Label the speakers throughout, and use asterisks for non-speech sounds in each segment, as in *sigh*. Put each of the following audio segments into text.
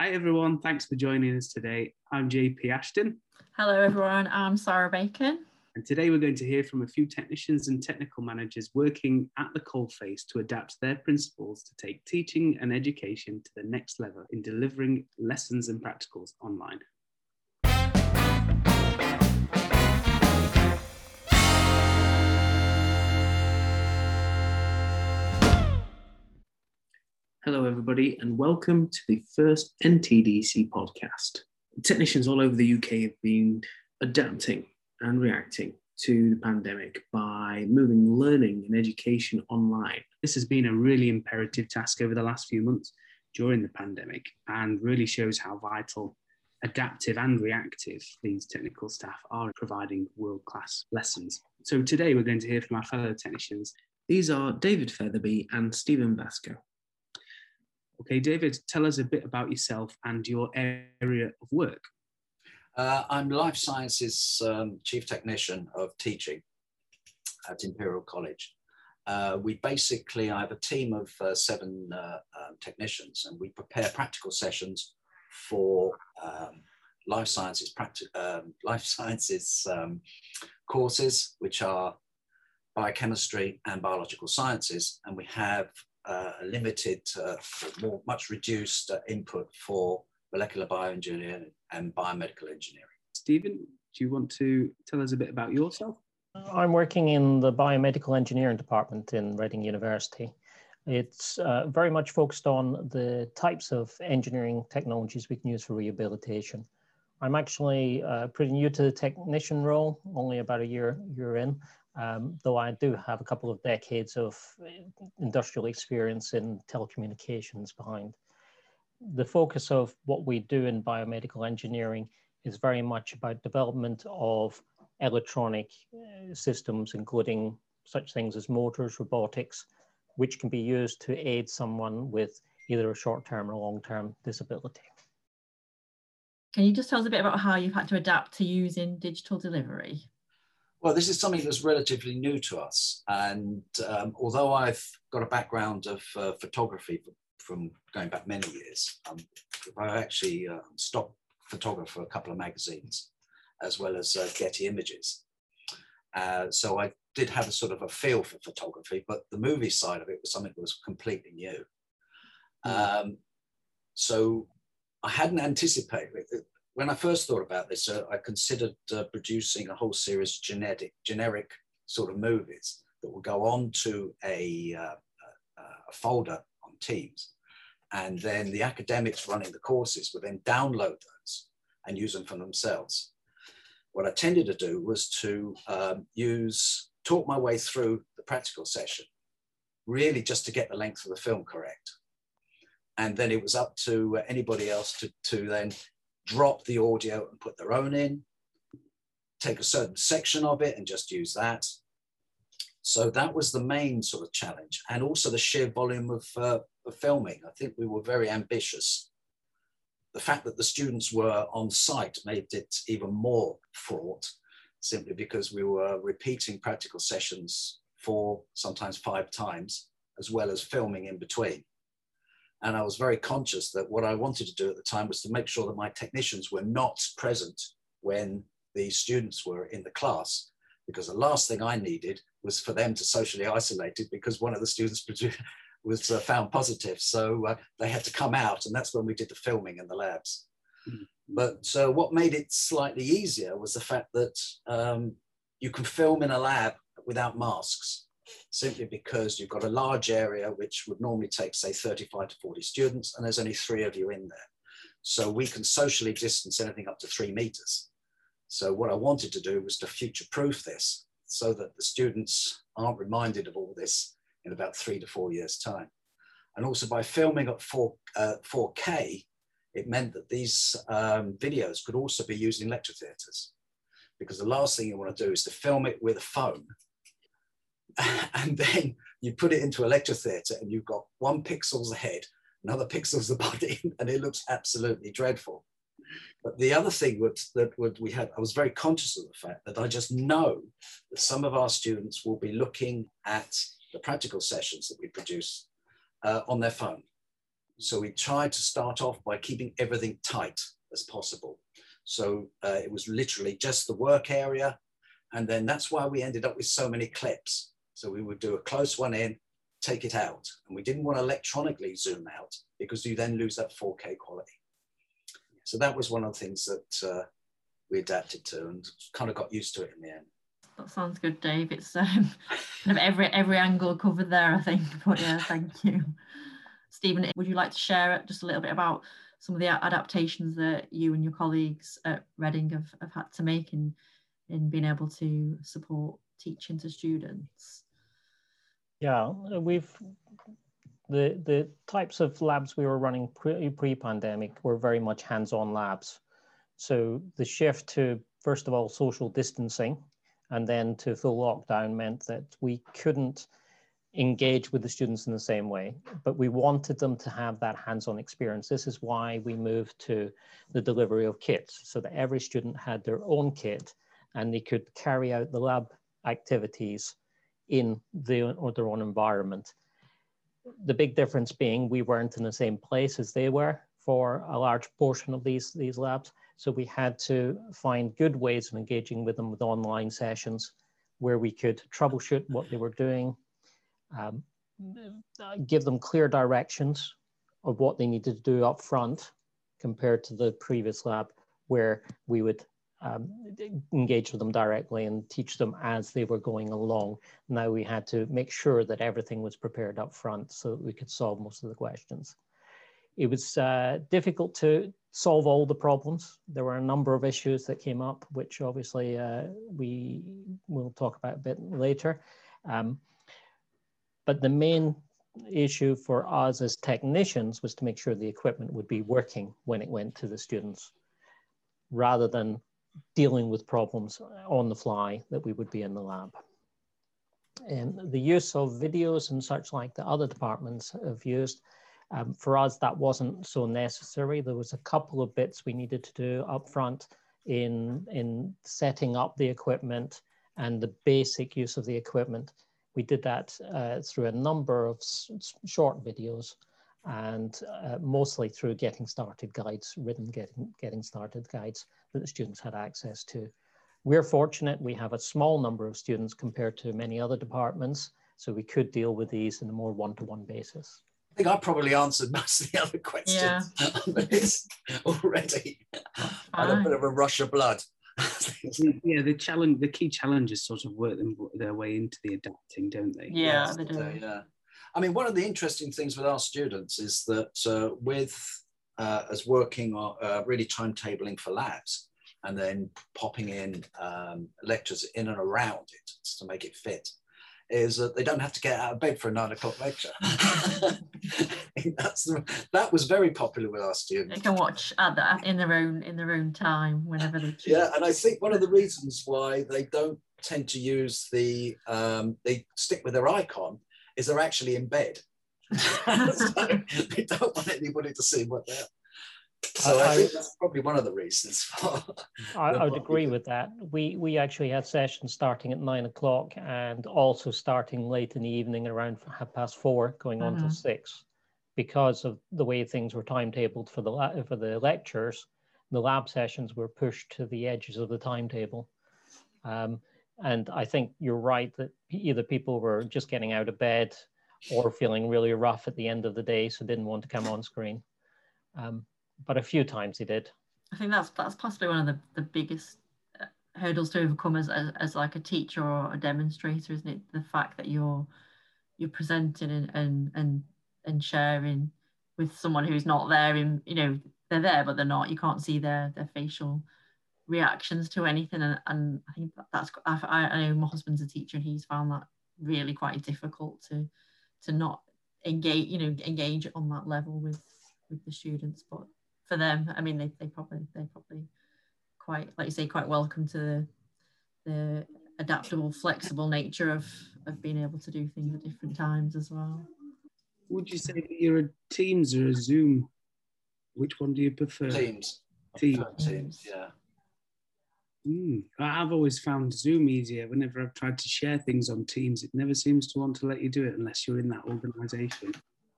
Speaker 1: Hi, everyone. Thanks for joining us today. I'm JP Ashton.
Speaker 2: Hello, everyone. I'm Sarah Bacon.
Speaker 1: And today we're going to hear from a few technicians and technical managers working at the coalface to adapt their principles to take teaching and education to the next level in delivering lessons and practicals online. Hello, everybody, and welcome to the first NTDC podcast. Technicians all over the UK have been adapting and reacting to the pandemic by moving learning and education online. This has been a really imperative task over the last few months during the pandemic and really shows how vital, adaptive, and reactive these technical staff are providing world class lessons. So, today we're going to hear from our fellow technicians. These are David Featherby and Stephen Vasco. Okay, David, tell us a bit about yourself and your area of work.
Speaker 3: Uh, I'm Life Sciences um, Chief Technician of Teaching at Imperial College. Uh, we basically, I have a team of uh, seven uh, um, technicians and we prepare practical sessions for um, life sciences, um, *laughs* life sciences um, courses, which are biochemistry and biological sciences. And we have uh, a limited, uh, more much reduced uh, input for molecular bioengineering and biomedical engineering.
Speaker 1: Stephen, do you want to tell us a bit about yourself?
Speaker 4: I'm working in the biomedical engineering department in Reading University. It's uh, very much focused on the types of engineering technologies we can use for rehabilitation. I'm actually uh, pretty new to the technician role, only about a year year in, um, though I do have a couple of decades of industrial experience in telecommunications behind. The focus of what we do in biomedical engineering is very much about development of electronic uh, systems, including such things as motors, robotics, which can be used to aid someone with either a short-term or long-term disability.
Speaker 2: Can you just tell us a bit about how you've had to adapt to using digital delivery?
Speaker 3: Well, this is something that's relatively new to us. And um, although I've got a background of uh, photography from going back many years, um, I actually uh, stock photographer for a couple of magazines, as well as uh, Getty Images. Uh, so I did have a sort of a feel for photography, but the movie side of it was something that was completely new. Mm. Um, so I hadn't anticipated when I first thought about this, uh, I considered uh, producing a whole series of genetic, generic sort of movies that will go on to a, uh, a folder on Teams. And then the academics running the courses would then download those and use them for themselves. What I tended to do was to um, use, talk my way through the practical session, really just to get the length of the film correct. And then it was up to anybody else to, to then drop the audio and put their own in, take a certain section of it and just use that. So that was the main sort of challenge, and also the sheer volume of, uh, of filming. I think we were very ambitious. The fact that the students were on site made it even more fraught, simply because we were repeating practical sessions four, sometimes five times, as well as filming in between. And I was very conscious that what I wanted to do at the time was to make sure that my technicians were not present when the students were in the class, because the last thing I needed was for them to socially isolate it because one of the students *laughs* was uh, found positive. So uh, they had to come out, and that's when we did the filming in the labs. Mm-hmm. But so uh, what made it slightly easier was the fact that um, you can film in a lab without masks simply because you've got a large area which would normally take, say, 35 to 40 students, and there's only three of you in there. So we can socially distance anything up to three meters. So what I wanted to do was to future-proof this so that the students aren't reminded of all this in about three to four years' time. And also by filming at 4, uh, 4K, it meant that these um, videos could also be used in lecture theatres. Because the last thing you want to do is to film it with a phone *laughs* and then you put it into a lecture theatre and you've got one pixel's the head, another pixel's the body, *laughs* and it looks absolutely dreadful. But the other thing would, that would we had, I was very conscious of the fact that I just know that some of our students will be looking at the practical sessions that we produce uh, on their phone. So we tried to start off by keeping everything tight as possible. So uh, it was literally just the work area. And then that's why we ended up with so many clips. So we would do a close one in, take it out. And we didn't want to electronically zoom out because you then lose that 4K quality. So that was one of the things that uh, we adapted to and kind of got used to it in the end.
Speaker 2: That sounds good, Dave. It's um, *laughs* kind of every every angle covered there, I think. *laughs* But yeah, thank *laughs* you. Stephen, would you like to share just a little bit about some of the adaptations that you and your colleagues at Reading have, have had to make in, in being able to support teaching to students?
Speaker 4: Yeah, we've the the types of labs we were running pre, pre-pandemic were very much hands-on labs. So the shift to first of all social distancing and then to full lockdown meant that we couldn't engage with the students in the same way, but we wanted them to have that hands-on experience. This is why we moved to the delivery of kits so that every student had their own kit and they could carry out the lab activities in the, their own environment. The big difference being we weren't in the same place as they were for a large portion of these, these labs. So we had to find good ways of engaging with them with online sessions where we could troubleshoot what they were doing, um, give them clear directions of what they needed to do up front compared to the previous lab where we would um, engage with them directly and teach them as they were going along. Now we had to make sure that everything was prepared up front so that we could solve most of the questions. It was uh, difficult to solve all the problems. There were a number of issues that came up, which obviously uh, we will talk about a bit later. Um, but the main issue for us as technicians was to make sure the equipment would be working when it went to the students, rather than dealing with problems on the fly that we would be in the lab. And the use of videos and such like that other departments have used, um, for us, that wasn't so necessary. There was a couple of bits we needed to do up front in, in setting up the equipment and the basic use of the equipment we did that uh, through a number of short videos and uh, mostly through getting started guides, written getting, getting started guides that the students had access to. We're fortunate we have a small number of students compared to many other departments, so we could deal with these in a more one-to-one -one basis.
Speaker 3: I think I probably answered most of the other *laughs* questions yeah. already. I *laughs* had a bit of a rush of blood. *laughs*
Speaker 1: yeah, the challenge, the key challenges sort of work them, their way into the adapting, don't they?
Speaker 2: Yeah, yes, they do.
Speaker 3: yeah. I mean, one of the interesting things with our students is that uh, with uh, as working on uh, really timetabling for labs and then popping in um, lectures in and around it to make it fit is that they don't have to get out of bed for a nine o'clock lecture. *laughs* That's that was very popular with our students.
Speaker 2: They can watch at the, in their own in their own time whenever they choose.
Speaker 3: Yeah, and I think one of the reasons why they don't tend to use the um, they stick with their icon is they're actually in bed. *laughs* *laughs* so they don't want anybody to see what they're so I, I, think that's probably one of the reasons.
Speaker 4: I, I, would agree with that. We we actually had sessions starting at nine o'clock and also starting late in the evening around half past four, going on mm-hmm. till six, because of the way things were timetabled for the for the lectures. The lab sessions were pushed to the edges of the timetable. Um, and I think you're right that either people were just getting out of bed or feeling really rough at the end of the day, so didn't want to come on screen. Um, but a few times he did.
Speaker 2: I think that's that's possibly one of the, the biggest uh, hurdles to overcome as, as, as like a teacher or a demonstrator, isn't it? The fact that you're you're presenting and and and, and sharing with someone who's not there in you know they're there but they're not you can't see their their facial reactions to anything and, and I think that's I, I know my husband's a teacher and he's found that really quite difficult to to not engage you know engage on that level with with the students but for them. I mean, they, they probably they probably quite like you say quite welcome to the, the adaptable, flexible nature of of being able to do things at different times as well.
Speaker 1: Would you say that you're a Teams or a Zoom? Which one do you prefer?
Speaker 3: Teams.
Speaker 1: Teams.
Speaker 3: Teams. Yeah.
Speaker 1: Mm, I've always found Zoom easier. Whenever I've tried to share things on Teams, it never seems to want to let you do it unless you're in that organisation.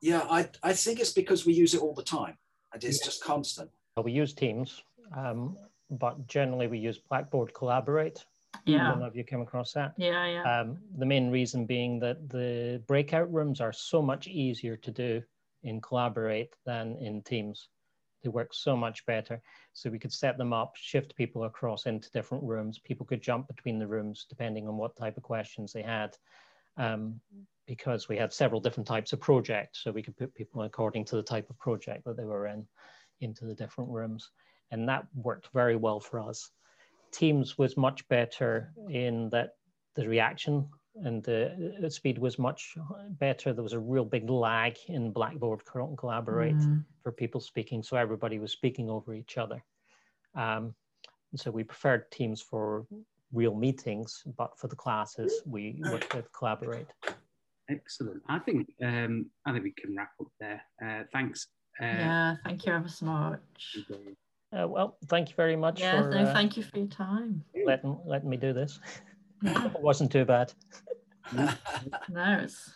Speaker 3: Yeah, I, I think it's because we use it all the time. And it's just constant.
Speaker 4: Well, we use Teams, um, but generally we use Blackboard Collaborate. I
Speaker 2: Yeah.
Speaker 4: don't know if you came across that.
Speaker 2: Yeah, yeah.
Speaker 4: Um, the main reason being that the breakout rooms are so much easier to do in Collaborate than in Teams. They work so much better. So we could set them up, shift people across into different rooms. People could jump between the rooms depending on what type of questions they had. Um, because we had several different types of projects. So we could put people according to the type of project that they were in into the different rooms. And that worked very well for us. Teams was much better in that the reaction and the uh, speed was much better. There was a real big lag in Blackboard Col- Collaborate
Speaker 2: Mm.
Speaker 4: for people speaking, so everybody was speaking over each other. Um, so we preferred Teams for real meetings, but for the classes, we worked with Collaborate.
Speaker 1: Excellent. I think um, I think we can wrap up there. Uh, thanks. Uh,
Speaker 2: yeah, thank you ever so much.
Speaker 4: Uh, well, thank you very much
Speaker 2: Yeah,
Speaker 4: for
Speaker 2: no,
Speaker 4: uh,
Speaker 2: thank you for your time.
Speaker 4: letting, letting me do this. *laughs*
Speaker 2: Yeah.
Speaker 4: it wasn't too bad. *laughs*
Speaker 2: No, it's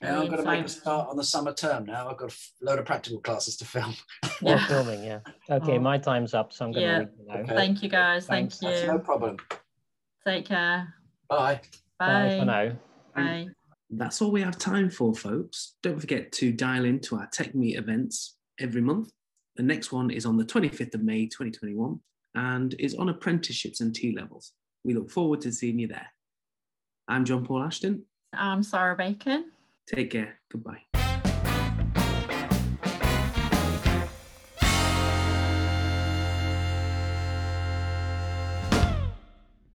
Speaker 3: Now I've got to make a start on the summer term now. I've got a load of practical classes to film. *laughs*
Speaker 4: More
Speaker 2: Yeah.
Speaker 4: filming, yeah. Okay,
Speaker 2: Oh.
Speaker 4: my time's up, so I'm going to
Speaker 2: Yeah.
Speaker 4: leave you now.
Speaker 3: Okay.
Speaker 2: Thank you guys. Thank
Speaker 4: you.
Speaker 3: That's no problem.
Speaker 2: Take care.
Speaker 3: Bye.
Speaker 4: Bye for
Speaker 2: Bye.
Speaker 4: now.
Speaker 2: Bye.
Speaker 1: That's all we have time for, folks. Don't forget to dial into our Tech Meet events every month. The next one is on the 25th of May 2021 and is on apprenticeships and T levels. We look forward to seeing you there. I'm John Paul Ashton.
Speaker 2: I'm Sarah Bacon.
Speaker 1: Take care. Goodbye.